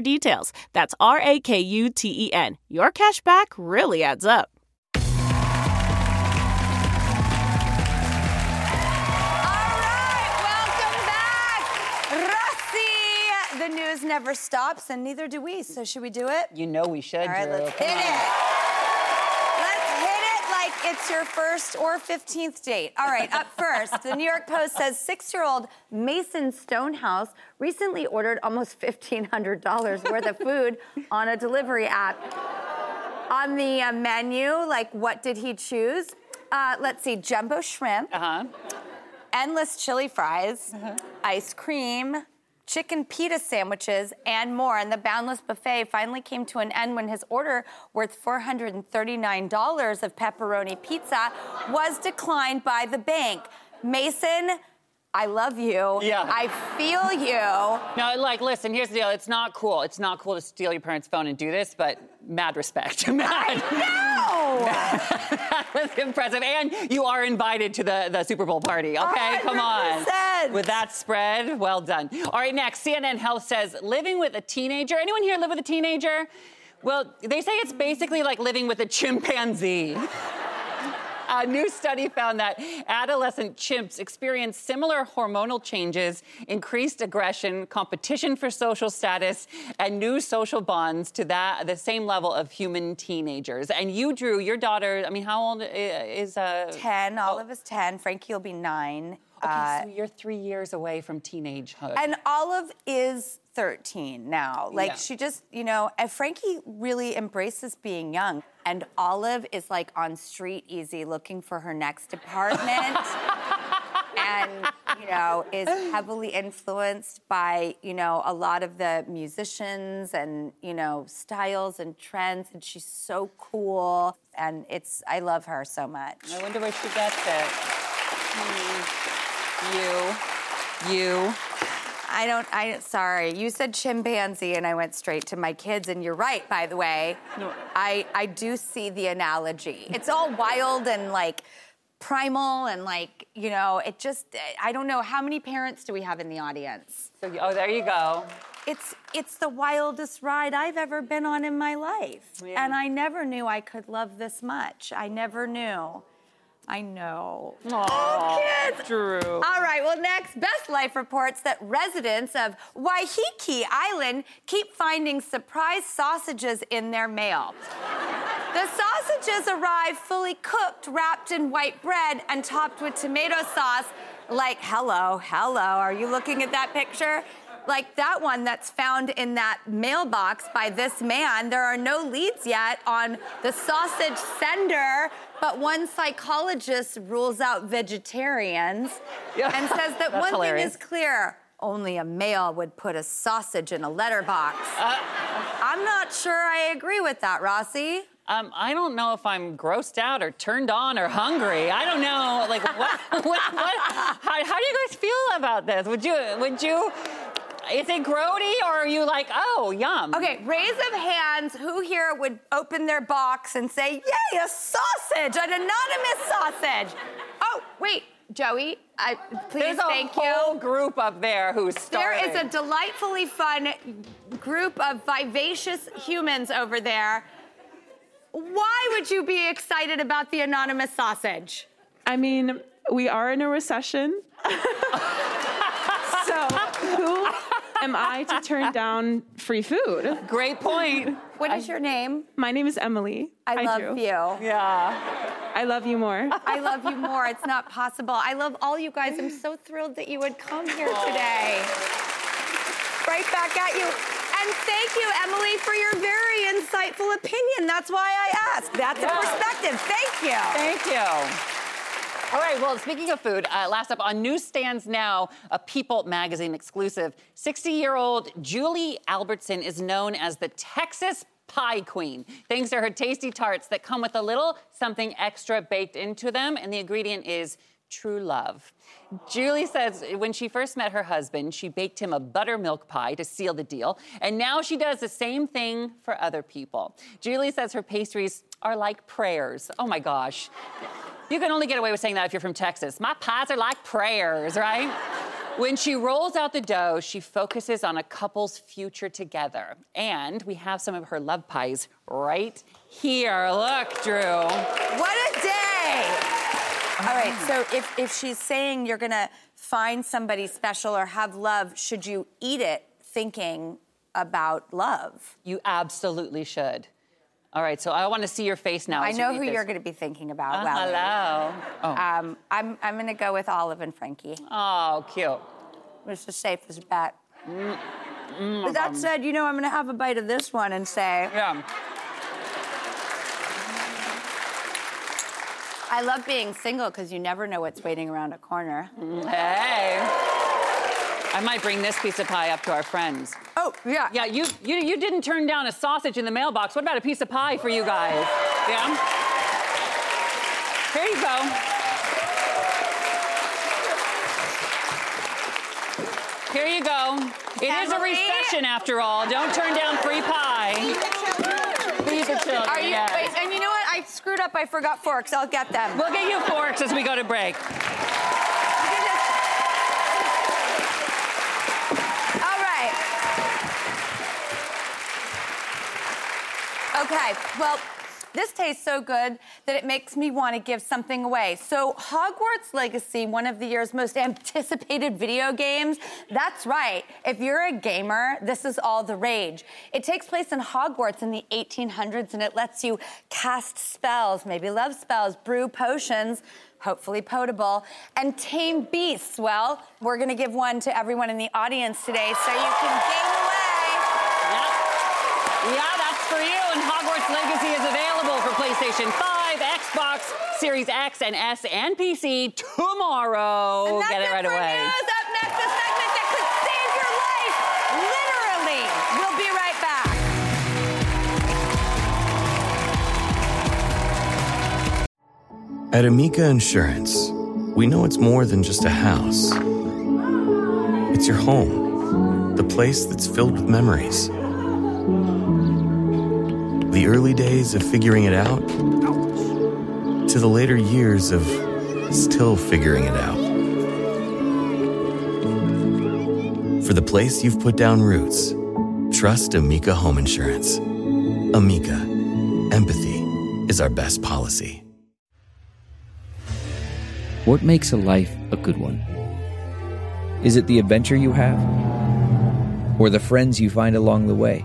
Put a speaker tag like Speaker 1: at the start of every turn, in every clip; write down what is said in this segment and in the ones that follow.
Speaker 1: details. That's R A K U T E N. Your cash back really adds up.
Speaker 2: All right, welcome back, Rossi. The news never stops, and neither do we. So should we do it?
Speaker 3: You know we should.
Speaker 2: All right,
Speaker 3: Drew.
Speaker 2: let's
Speaker 3: Come
Speaker 2: hit
Speaker 3: on.
Speaker 2: it. Let's hit it like it's your first or 15th date. All right, up first, the New York Post says six year old Mason Stonehouse recently ordered almost $1,500 worth of food on a delivery app. On the uh, menu, like what did he choose? Uh, let's see, jumbo shrimp,
Speaker 3: Uh-huh.
Speaker 2: endless chili fries, ice cream, chicken pita sandwiches, and more. And the boundless buffet finally came to an end when his order, worth $439 of pepperoni pizza, was declined by the bank. Mason, I love you.
Speaker 3: Yeah.
Speaker 2: I feel you.
Speaker 3: No, like, listen, here's the deal. It's not cool. It's not cool to steal your parents' phone and do this, but mad respect. Mad.
Speaker 2: No!
Speaker 3: that was impressive. And you are invited to the, the Super Bowl party, okay? Come on.
Speaker 2: 100%.
Speaker 3: With that spread, well done. All right, next, CNN Health says living with a teenager. Anyone here live with a teenager? Well, they say it's basically like living with a chimpanzee. A new study found that adolescent chimps experience similar hormonal changes, increased aggression, competition for social status, and new social bonds to that the same level of human teenagers. And you, Drew, your daughter. I mean, how old is uh?
Speaker 2: 10, Olive is 10, Frankie will be nine.
Speaker 3: Okay,
Speaker 2: Uh,
Speaker 3: so you're three years away from teenagehood.
Speaker 2: And Olive is 13 now. Like
Speaker 3: Yeah.
Speaker 2: she just, you know, and Frankie really embraces being young. And Olive is like on StreetEasy looking for her next apartment. and, you know, is heavily influenced by, you know, a lot of the musicians and, you know, styles and trends. And she's so cool. And it's, I love her so much.
Speaker 3: I wonder where she gets it. Hmm. You, you.
Speaker 2: I don't. I sorry. You said chimpanzee, and I went straight to my kids. And you're right, by the way. No. I I do see the analogy. It's all wild and like primal and like you know. It just. I don't know how many parents do we have in the audience.
Speaker 3: So, oh, there you go.
Speaker 2: It's it's the wildest ride I've ever been on in my life,
Speaker 3: Yeah.
Speaker 2: and I never knew I could love this much. I never knew. I know.
Speaker 3: Aw,
Speaker 2: kids.
Speaker 3: Drew.
Speaker 2: All right, well, next, Best Life reports that residents of Waiheke Island keep finding surprise sausages in their mail. The sausages arrive fully cooked, wrapped in white bread, and topped with tomato sauce. Like, hello, hello, are you looking at that picture? Like that one that's found in that mailbox by this man. There are no leads yet on the sausage sender, but one psychologist rules out vegetarians
Speaker 3: Yeah.
Speaker 2: and says that one
Speaker 3: hilarious.
Speaker 2: thing is clear only a male would put a sausage in a letterbox.
Speaker 3: Uh.
Speaker 2: I'm not sure I agree with that, Rossi.
Speaker 3: Um, I don't know if I'm grossed out or turned on or hungry. I don't know. Like, what? what, what how, how do you guys feel about this? Would you? Would you? Is it grody or are you like, oh, yum?
Speaker 2: Okay, raise of hands. Who here would open their box and say, "Yay, a sausage, an anonymous sausage"? Oh, wait, Joey, I, please thank you.
Speaker 3: There's a
Speaker 2: thank
Speaker 3: whole
Speaker 2: you.
Speaker 3: group up there who's
Speaker 2: There
Speaker 3: starving.
Speaker 2: is a delightfully fun group of vivacious humans over there. Why would you be excited about the anonymous sausage?
Speaker 4: I mean, we are in a recession. so who am I to turn down free food?
Speaker 3: Great point.
Speaker 2: What is your name?
Speaker 4: My name is Emily.
Speaker 2: I love
Speaker 4: do.
Speaker 2: you.
Speaker 3: Yeah.
Speaker 4: I love you more.
Speaker 2: I love you more. It's not possible. I love all you guys. I'm so thrilled that you would come here today. Right back at you. And thank you, Emily, for your very insightful opinion. That's why I asked. That's a perspective. Thank you.
Speaker 3: Thank you. All right, well, speaking of food, uh, last up on newsstands now, a People magazine exclusive. 60 year old Julie Albertson is known as the Texas Pie Queen, thanks to her tasty tarts that come with a little something extra baked into them, and the ingredient is true love. Julie says when she first met her husband, she baked him a buttermilk pie to seal the deal, and now she does the same thing for other people. Julie says her pastries are like prayers. Oh my gosh. You can only get away with saying that if you're from Texas. My pies are like prayers, right? When she rolls out the dough, she focuses on a couple's future together. And we have some of her love pies right here. Look, Drew.
Speaker 2: What a day. All right, so if, if she's saying you're gonna find somebody special or have love, should you eat it thinking about love?
Speaker 3: You absolutely should. All right, so I want to see your face now.
Speaker 2: I
Speaker 3: you
Speaker 2: know who
Speaker 3: this.
Speaker 2: you're gonna be thinking about.
Speaker 3: Uh,
Speaker 2: Valerie.
Speaker 3: hello. Oh.
Speaker 2: Um, I'm, I'm gonna go with Olive and Frankie.
Speaker 3: oh, cute.
Speaker 2: It's the safest bet. but that said, you know, I'm gonna have a bite of this one and say,
Speaker 3: Yeah.
Speaker 2: I love being single because you never know what's waiting around a corner.
Speaker 3: Hey. I might bring this piece of pie up to our friends.
Speaker 2: Yeah.
Speaker 3: Yeah, you, you you didn't turn down a sausage in the mailbox. What about a piece of pie for you guys? Yeah. Here you go. Here you go. It is a recession after all. Don't turn down free pie. Feed the children.
Speaker 2: Are you,
Speaker 3: yes.
Speaker 2: wait, and you know what? I screwed up. I forgot forks. I'll get them.
Speaker 3: We'll get you forks as we go to break.
Speaker 2: All right. Okay, well, this tastes so good that it makes me want to give something away. So, Hogwarts Legacy, one of the year's most anticipated video games, that's right. If you're a gamer, this is all the rage. It takes place in Hogwarts in the 1800s and it lets you cast spells, maybe love spells, brew potions. Hopefully potable, and tame beasts. Well, we're gonna give one to everyone in the audience today so you can game away.
Speaker 3: Yep. Yeah, that's for you. And Hogwarts Legacy is available for PlayStation 5, Xbox, Series X and S, and PC tomorrow.
Speaker 2: And that's
Speaker 3: Get it
Speaker 2: it
Speaker 3: right
Speaker 2: for
Speaker 3: away.
Speaker 2: news. Up next, a segment that could save your life. Literally. We'll be right back.
Speaker 5: At Amica Insurance, we know it's more than just a house. It's your home, the place that's filled with memories. The early days of figuring it out to the later years of still figuring it out. For the place you've put down roots, trust Amica Home Insurance. Amica, empathy is our best policy.
Speaker 6: What makes a life a good one? Is it the adventure you have? Or the friends you find along the way?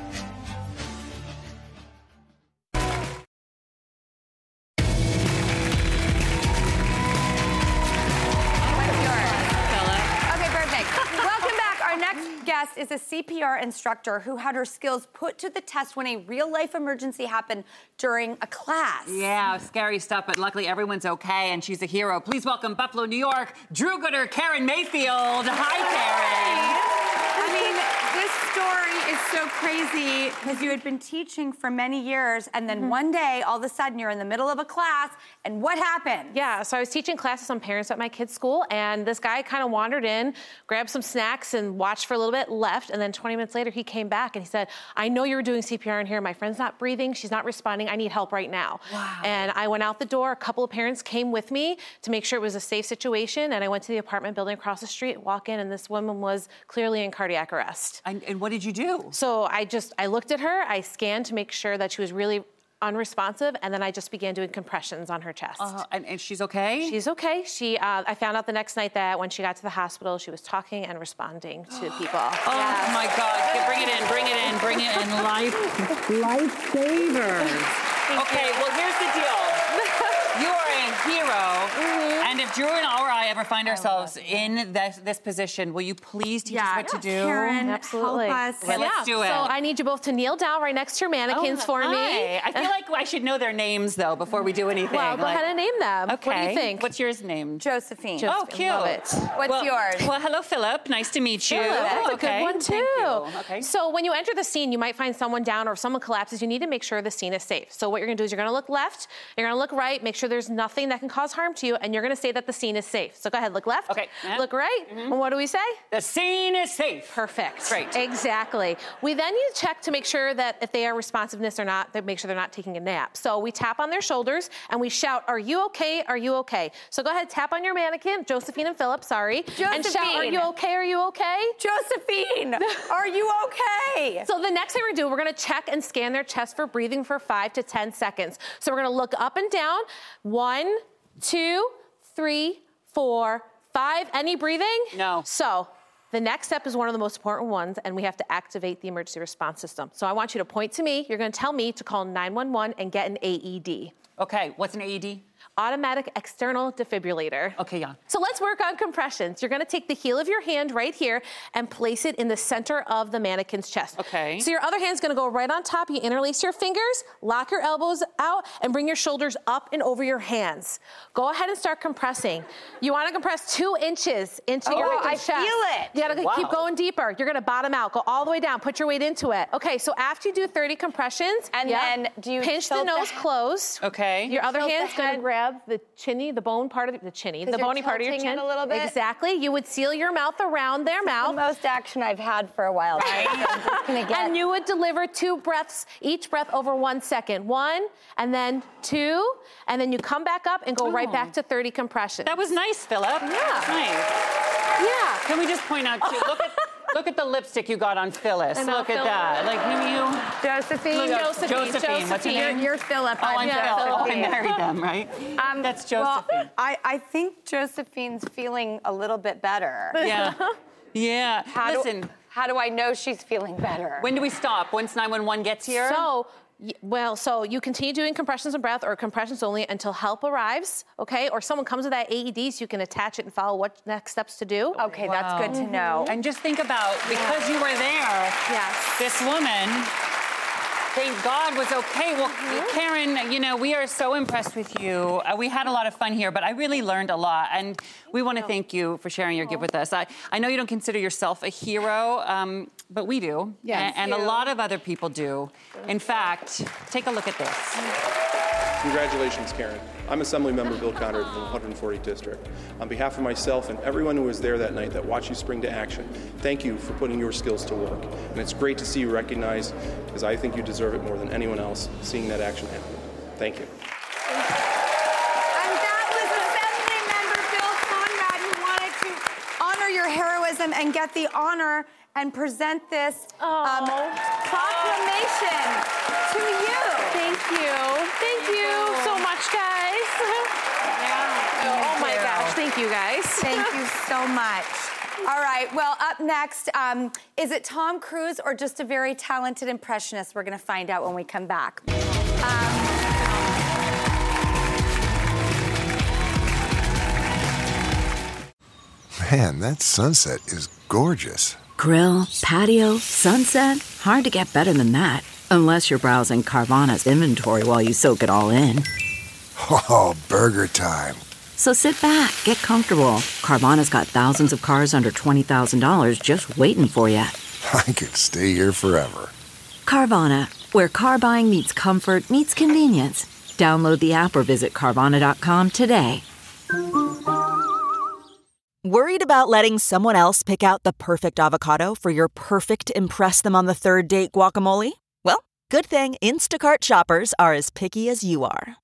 Speaker 2: ese CPR instructor who had her skills put to the test when a real life emergency happened during a class.
Speaker 3: Yeah, scary stuff, but luckily everyone's okay and she's a hero. Please welcome Buffalo, New York, Drew Gooder, Karen Mayfield. Hi, Karen.
Speaker 2: I mean, this story is so crazy because you had been teaching for many years, and then mm-hmm. one day, all of a sudden, you're in the middle of a class, and what happened?
Speaker 4: Yeah, so I was teaching classes on parents at my kid's school, and this guy kind of wandered in, grabbed some snacks, and watched for a little bit, left, and then 20 minutes later, he came back and he said, I know you were doing CPR in here. My friend's not breathing. She's not responding. I need help right now.
Speaker 2: Wow.
Speaker 4: And I went out the door. A couple of parents came with me to make sure it was a safe situation, and I went to the apartment building across the street, walk in, and this woman was clearly in cardiac arrest.
Speaker 3: And, and what did you do?
Speaker 4: So I just I looked at her, I scanned to make sure that she was really unresponsive, and then I just began doing compressions on her chest.
Speaker 3: Uh, and, and she's okay?
Speaker 4: She's okay. She uh, I found out the next night that when she got to the hospital, she was talking and responding to people.
Speaker 3: Oh my God! Bring it in, bring it in, bring it in. Life, lifesavers. Okay, well here's the deal. You are a hero, and if Drew and or I ever find ourselves in this, this position, will you please teach us what to do?
Speaker 2: Karen,
Speaker 4: Absolutely.
Speaker 2: help us.
Speaker 3: Well, let's
Speaker 4: yeah,
Speaker 3: do it.
Speaker 4: So I need you both to kneel down right next to your mannequins oh, for me.
Speaker 3: Oh. I feel like I should know their names though before we do anything.
Speaker 4: Well, go
Speaker 3: Like-
Speaker 4: ahead and name them.
Speaker 3: Okay.
Speaker 4: What do you think?
Speaker 3: What's yours name?
Speaker 2: Josephine.
Speaker 4: Jo-
Speaker 3: Oh, cute.
Speaker 4: Love it.
Speaker 2: What's
Speaker 3: well,
Speaker 2: yours?
Speaker 3: Well, hello, Philip. Nice to meet you.
Speaker 4: Philip, that's a
Speaker 3: okay.
Speaker 4: good one too.
Speaker 3: Thank you. Okay.
Speaker 4: So when you enter the scene, you might find someone down or if someone collapses. You need to make sure the scene is safe. So what you're gonna do is you're gonna look left, you're gonna look right, make sure there's nothing that can cause harm to you, and you're gonna say that the scene is safe. So go ahead, look left.
Speaker 3: Okay. Yeah.
Speaker 4: Look right. Mm-hmm. And what do we say?
Speaker 3: the scene is safe.
Speaker 4: Perfect.
Speaker 3: Great.
Speaker 4: Exactly. We then need to check to make sure that if they are responsiveness or not, that make sure they're not taking a nap. So we tap on their shoulders and we shout, "Are you okay? Are you okay?" So go ahead, tap on your mannequin, Josephine and Philip. Sorry, Josephine. and shout, "Are you okay? Are you okay?"
Speaker 2: Josephine, are you okay?
Speaker 4: So the next thing we're gonna do, we're gonna check and scan their chest for breathing for five to 10 seconds. So we're gonna look up and down. One, two, three, four, five. Any breathing?
Speaker 3: No.
Speaker 4: So the next step is one of the most important ones, and we have to activate the emergency response system. So I want you to point to me. You're gonna tell me to call 911 and get an AED.
Speaker 3: Okay, what's an AED?
Speaker 4: Automatic external defibrillator.
Speaker 3: Okay, yeah.
Speaker 4: So let's work on compressions. You're gonna take the heel of your hand right here and place it in the center of the mannequin's chest.
Speaker 3: Okay.
Speaker 4: So your other hand's gonna go right on top. You interlace your fingers, lock your elbows out, and bring your shoulders up and over your hands. Go ahead and start compressing. You wanna compress two inches into your
Speaker 2: Oh,
Speaker 4: victim's
Speaker 2: I
Speaker 4: chest.
Speaker 2: feel it.
Speaker 4: You gotta
Speaker 3: Wow.
Speaker 4: keep going deeper. You're gonna bottom out. Go all the way down. Put your weight into it. Okay, so after you do 30 compressions,
Speaker 2: And
Speaker 4: yep,
Speaker 2: then do you
Speaker 4: pinch the
Speaker 2: tilt the
Speaker 4: nose
Speaker 2: he-
Speaker 4: close.
Speaker 3: Okay.
Speaker 4: Your other hand's gonna
Speaker 2: head.
Speaker 4: Grab the chinny, the bone part of the, the chinny, the bony part of your chin.
Speaker 2: a little bit?
Speaker 4: Exactly. You would seal your mouth around their
Speaker 2: The
Speaker 4: mouth.
Speaker 2: The most action I've had for a while. Right? I'm just gonna get.
Speaker 4: And you would deliver two breaths, each breath over one second. One, and then two, and then you come back up and go right back to 30 compressions.
Speaker 3: That was nice, Philip.
Speaker 4: Yeah.
Speaker 3: That was nice.
Speaker 4: yeah.
Speaker 3: Can we just point out too? Look at look at the lipstick you got on Phyllis.
Speaker 4: Know,
Speaker 3: look at that. Like you?
Speaker 2: Josephine.
Speaker 3: Look
Speaker 4: Josephine,
Speaker 3: Josephine. What's
Speaker 4: Josephine.
Speaker 3: name?
Speaker 2: You're Philip.
Speaker 3: Oh, I'm
Speaker 4: Yeah,
Speaker 3: Phil. Oh, I married them, right?
Speaker 2: Um,
Speaker 3: That's
Speaker 2: well, I, I think Josephine's feeling a little bit better.
Speaker 3: yeah. Yeah.
Speaker 2: How
Speaker 3: Listen,
Speaker 2: Do, how do I know she's feeling better?
Speaker 3: when do we stop? Once 911 gets here?
Speaker 4: So, well, so you continue doing compressions and breath or compressions only until help arrives, okay? Or someone comes with that AED so you can attach it and follow what next steps to do.
Speaker 2: okay, that's good to know.
Speaker 3: And just think about because you were there,
Speaker 4: Yes.
Speaker 3: this woman, thank God, was okay. Well,
Speaker 4: Mm-hmm.
Speaker 3: Karen, you know, we are so impressed with you. Uh, we had a lot of fun here, but I really learned a lot. And we want to thank you for sharing your gift with us. I, I know you don't consider yourself a hero, um, but we do.
Speaker 2: Yes.
Speaker 3: A- And, a lot of other people do. In fact, take a look at this.
Speaker 7: Congratulations, Karen. I'm Assemblymember Bill Conrad from the 140th District. On behalf of myself and everyone who was there that night that watched you spring to action, thank you for putting your skills to work. And it's great to see you recognized, because I think you deserve it more than anyone else, seeing that action happen. Thank you.
Speaker 2: And that was Assembly Bill Conrad who wanted to honor your heroism and get the honor and present this um, proclamation to you.
Speaker 4: Thank you. Thank you so much, guys. Oh my gosh, thank you guys.
Speaker 2: Thank you so much. All right, well, up next, um, is it Tom Cruise or just a very talented impressionist? We're going to find out when we come back.
Speaker 8: Man, that sunset is gorgeous.
Speaker 9: Grill, patio, sunset. Hard to get better than that. Unless you're browsing Carvana's inventory while you soak it all in.
Speaker 8: Oh, burger time.
Speaker 9: So sit back, get comfortable. Carvana's got thousands of cars under $20,000 just waiting for you.
Speaker 8: I could stay here forever.
Speaker 9: Carvana, where car buying meets comfort, meets convenience. Download the app or visit Carvana.com today.
Speaker 10: Worried about letting someone else pick out the perfect avocado for your perfect Impress Them on the Third Date guacamole? Well, good thing Instacart shoppers are as picky as you are.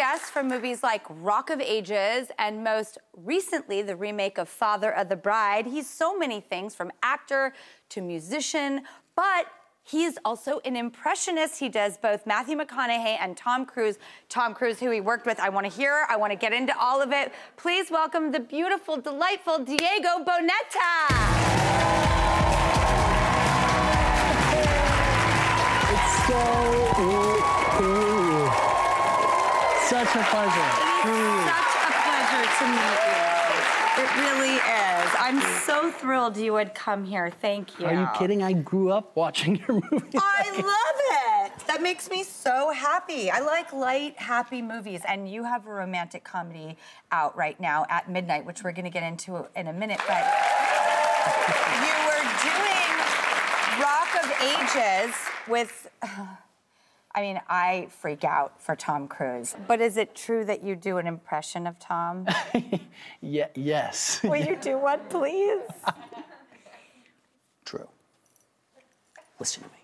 Speaker 2: Our next guest from movies like Rock of Ages and most recently the remake of Father of the Bride. He's so many things from actor to musician, but he is also an impressionist. He does both Matthew McConaughey and Tom Cruise. Tom Cruise, who he worked with. I want to hear, I want to get into all of it. Please welcome the beautiful, delightful Diego Boneta.
Speaker 11: It's so cool. Such a pleasure.
Speaker 2: It is Such a pleasure to meet you. It really is. I'm so thrilled you would come here. Thank you.
Speaker 11: Are you kidding? I grew up watching your movie.
Speaker 2: I love it. That makes me so happy. I like light, happy movies, and you have a romantic comedy out right now at midnight, which we're going to get into in a minute. But you were doing Rock of Ages with. I mean, I freak out for Tom Cruise. But is it true that you do an impression of Tom?
Speaker 11: Yeah, yes.
Speaker 2: Will you do one, please?
Speaker 11: True. Listen to me.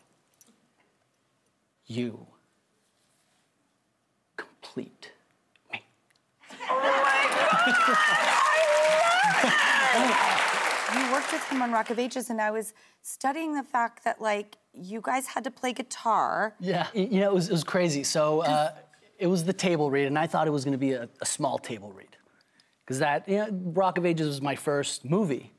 Speaker 11: You complete me.
Speaker 2: Oh You worked with him on Rock of Ages, and I was studying the fact that, like, you guys had to play guitar.
Speaker 11: Yeah, you know, it was, it was crazy. So uh, it was the table read, and I thought it was going to be a, a small table read. Because that, you know, Rock of Ages was my first movie.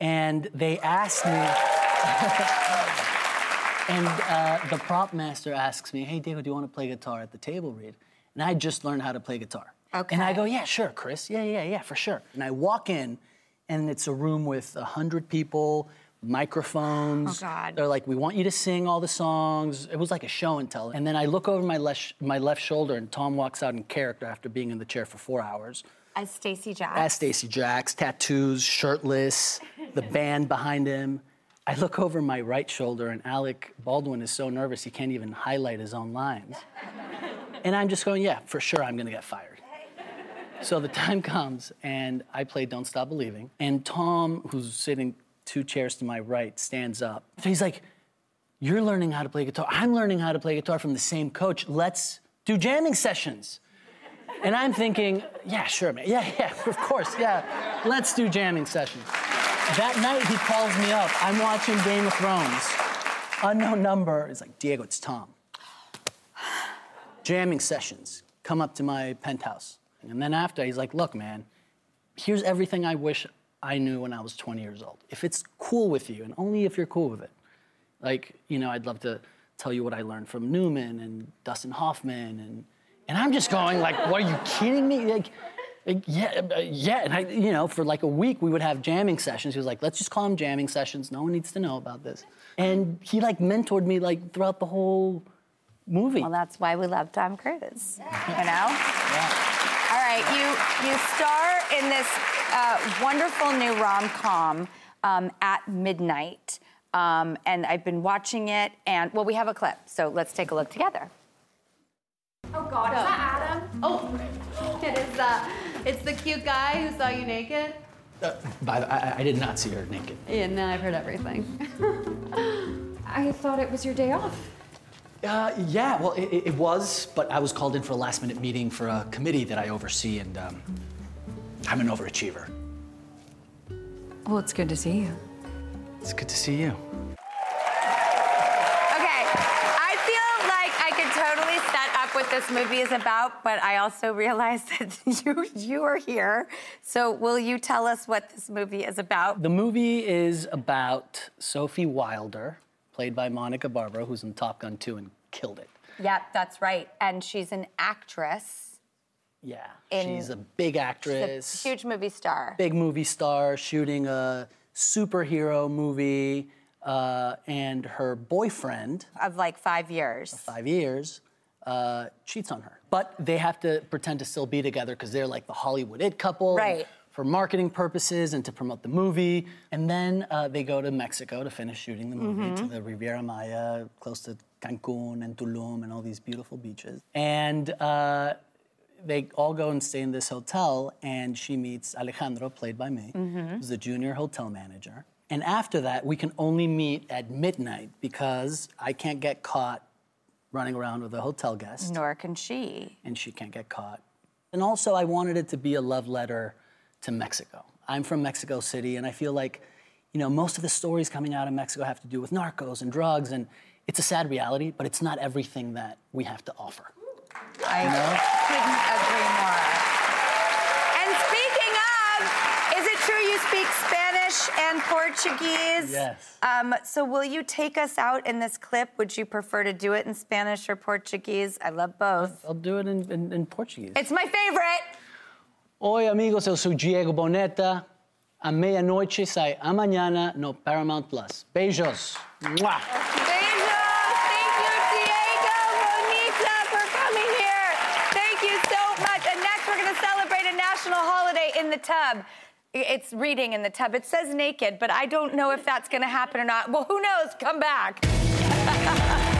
Speaker 11: And they asked me, and uh, the prop master asks me, hey, Diego, do you want to play guitar at the table read? And I just learned how to play guitar. Okay. And I go, yeah, sure, Chris. Yeah, yeah, yeah, for sure. And I walk in, and it's a room with 100 people, microphones.
Speaker 2: Oh, God.
Speaker 11: They're like, we want you to sing all the songs. It was like a show and tell. And then I look over my left, my left shoulder, and Tom walks out in character after being in the chair for four hours.
Speaker 2: As Stacee Jaxx.
Speaker 11: As Stacee Jaxx, tattoos, shirtless, the band behind him. I look over my right shoulder, and Alec Baldwin is so nervous he can't even highlight his own lines. And I'm just going, yeah, for sure, I'm gonna get fired. So the time comes, and I play Don't Stop Believing. And Tom, who's sitting two chairs to my right, stands up. So he's like, You're learning how to play guitar. I'm learning how to play guitar from the same coach. Let's do jamming sessions. And I'm thinking, Yeah, sure, man. Yeah, yeah, of course, yeah. Let's do jamming sessions. That night, he calls me up. I'm watching Game of Thrones. Unknown number. He's like, Diego, it's Tom jamming sessions. Come up to my penthouse. And then after, he's like, look, man, here's everything I wish I knew when I was 20 years old. If it's cool with you, and only if you're cool with it. Like, you know, I'd love to tell you what I learned from Newman and Dustin Hoffman. And, and I'm just going, like, what are you kidding me? Like, like, yeah, uh, yeah. And I, you know, for like a week, we would have jamming sessions. He was like, let's just call them jamming sessions. No one needs to know about this. And he like mentored me like throughout the whole movie.
Speaker 2: Well, that's why we love Tom Cruise. You know? All right, you you star in this uh, wonderful new rom com um, at midnight, um, and I've been watching it. And well, we have a clip, so let's take a look together.
Speaker 12: Oh God, is that Adam? Oh, it is. Uh, it's the cute guy who saw you naked.
Speaker 11: Uh, by the, I, I did not see her naked.
Speaker 12: Yeah, no, I've heard everything. I thought it was your day off.
Speaker 11: Uh, yeah, well, it, it was, but I was called in for a last minute meeting for a committee that I oversee, and um, I'm an overachiever.
Speaker 13: Well, it's good to see you.
Speaker 11: It's good to see you.
Speaker 2: Okay, I feel like I could totally set up with what this movie is about, but I also realize that you you are here. So will you tell us what this movie is about?
Speaker 11: The movie is about Sophie Wilder, played by Monica Barbaro, who's in Top Gun 2 and killed it.
Speaker 2: Yeah, that's right. And she's an actress.
Speaker 11: Yeah.
Speaker 2: In-
Speaker 11: she's a big
Speaker 2: She's
Speaker 11: actress.
Speaker 2: a huge movie star.
Speaker 11: big movie star shooting a superhero movie, uh, and her boyfriend
Speaker 2: of like five years.
Speaker 11: five years uh, cheats on her. But they have to pretend to still be together because they're like the Hollywood it couple.
Speaker 2: Right.
Speaker 11: For marketing purposes and to promote the movie. And then uh, they go to Mexico to finish shooting the movie to
Speaker 2: Mhm.
Speaker 11: the Riviera Maya, close to Cancun and Tulum and all these beautiful beaches. And uh, they all go and stay in this hotel, and she meets Alejandro, played by me,
Speaker 2: Mhm.
Speaker 11: who's the junior hotel manager. And after that, we can only meet at midnight because I can't get caught running around with a hotel guest.
Speaker 2: Nor can she.
Speaker 11: And she can't get caught. And also, I wanted it to be a love letter to Mexico. I'm from Mexico City, and I feel like, you know, most of the stories coming out of Mexico have to do with narcos and drugs, and it's a sad reality, but it's not everything that we have to offer.
Speaker 2: I
Speaker 11: You know?
Speaker 2: couldn't agree more. And speaking of, is it true you speak Spanish and Portuguese?
Speaker 11: Yes.
Speaker 2: Um, so will you take us out in this clip? Would you prefer to do it in Spanish or Portuguese? I love both.
Speaker 11: I'll do it in, in, in Portuguese.
Speaker 2: It's my favorite.
Speaker 11: Oi, amigos, eu sou Diego Boneta. A meia-noite sai amanhã no Paramount Plus. Beijos. Mua.
Speaker 2: Beijos. Thank you, Diego Boneta, for coming here. Thank you so much. And next, we're going to celebrate a national holiday in the tub. It's reading in the tub. It says naked, but I don't know if that's going to happen or not. Well, who knows? Come back.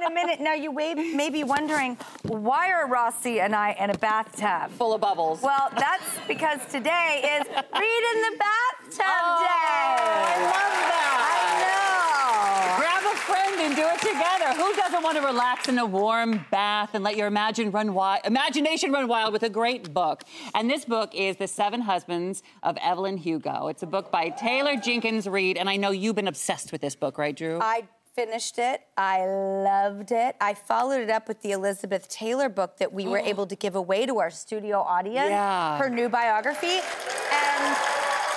Speaker 2: In a minute. Now, you may, may be wondering why are Rossi and I in a bathtub?
Speaker 3: Full of bubbles.
Speaker 2: Well, that's because today is Read in the Bathtub
Speaker 3: Oh,
Speaker 2: Day.
Speaker 3: I love that. I know. Grab a friend and do it together. Who doesn't want to relax in a warm bath and let your imagine run wild, imagination run wild with a great book? And this book is The Seven Husbands of Evelyn Hugo. It's a book by Taylor Jenkins Reid, and I know you've been obsessed with this book, right, Drew?
Speaker 2: I finished it. I loved it. I followed it up with the Elizabeth Taylor book that we were oh. able to give away to our studio audience.
Speaker 3: Yeah.
Speaker 2: Her new biography. And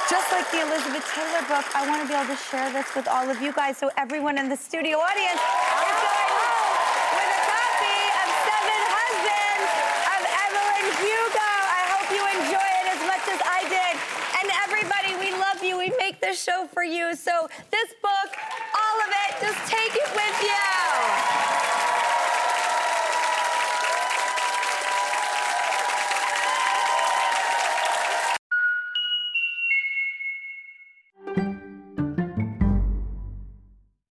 Speaker 2: just like the Elizabeth Taylor book, I want to be able to share this with all of you guys so everyone in the studio audience is going home with a copy of Seven Husbands of Evelyn Hugo. I hope you enjoy it as much as I did. And everybody, we love you. We make this show for you. So this book, all of it, just take it with you.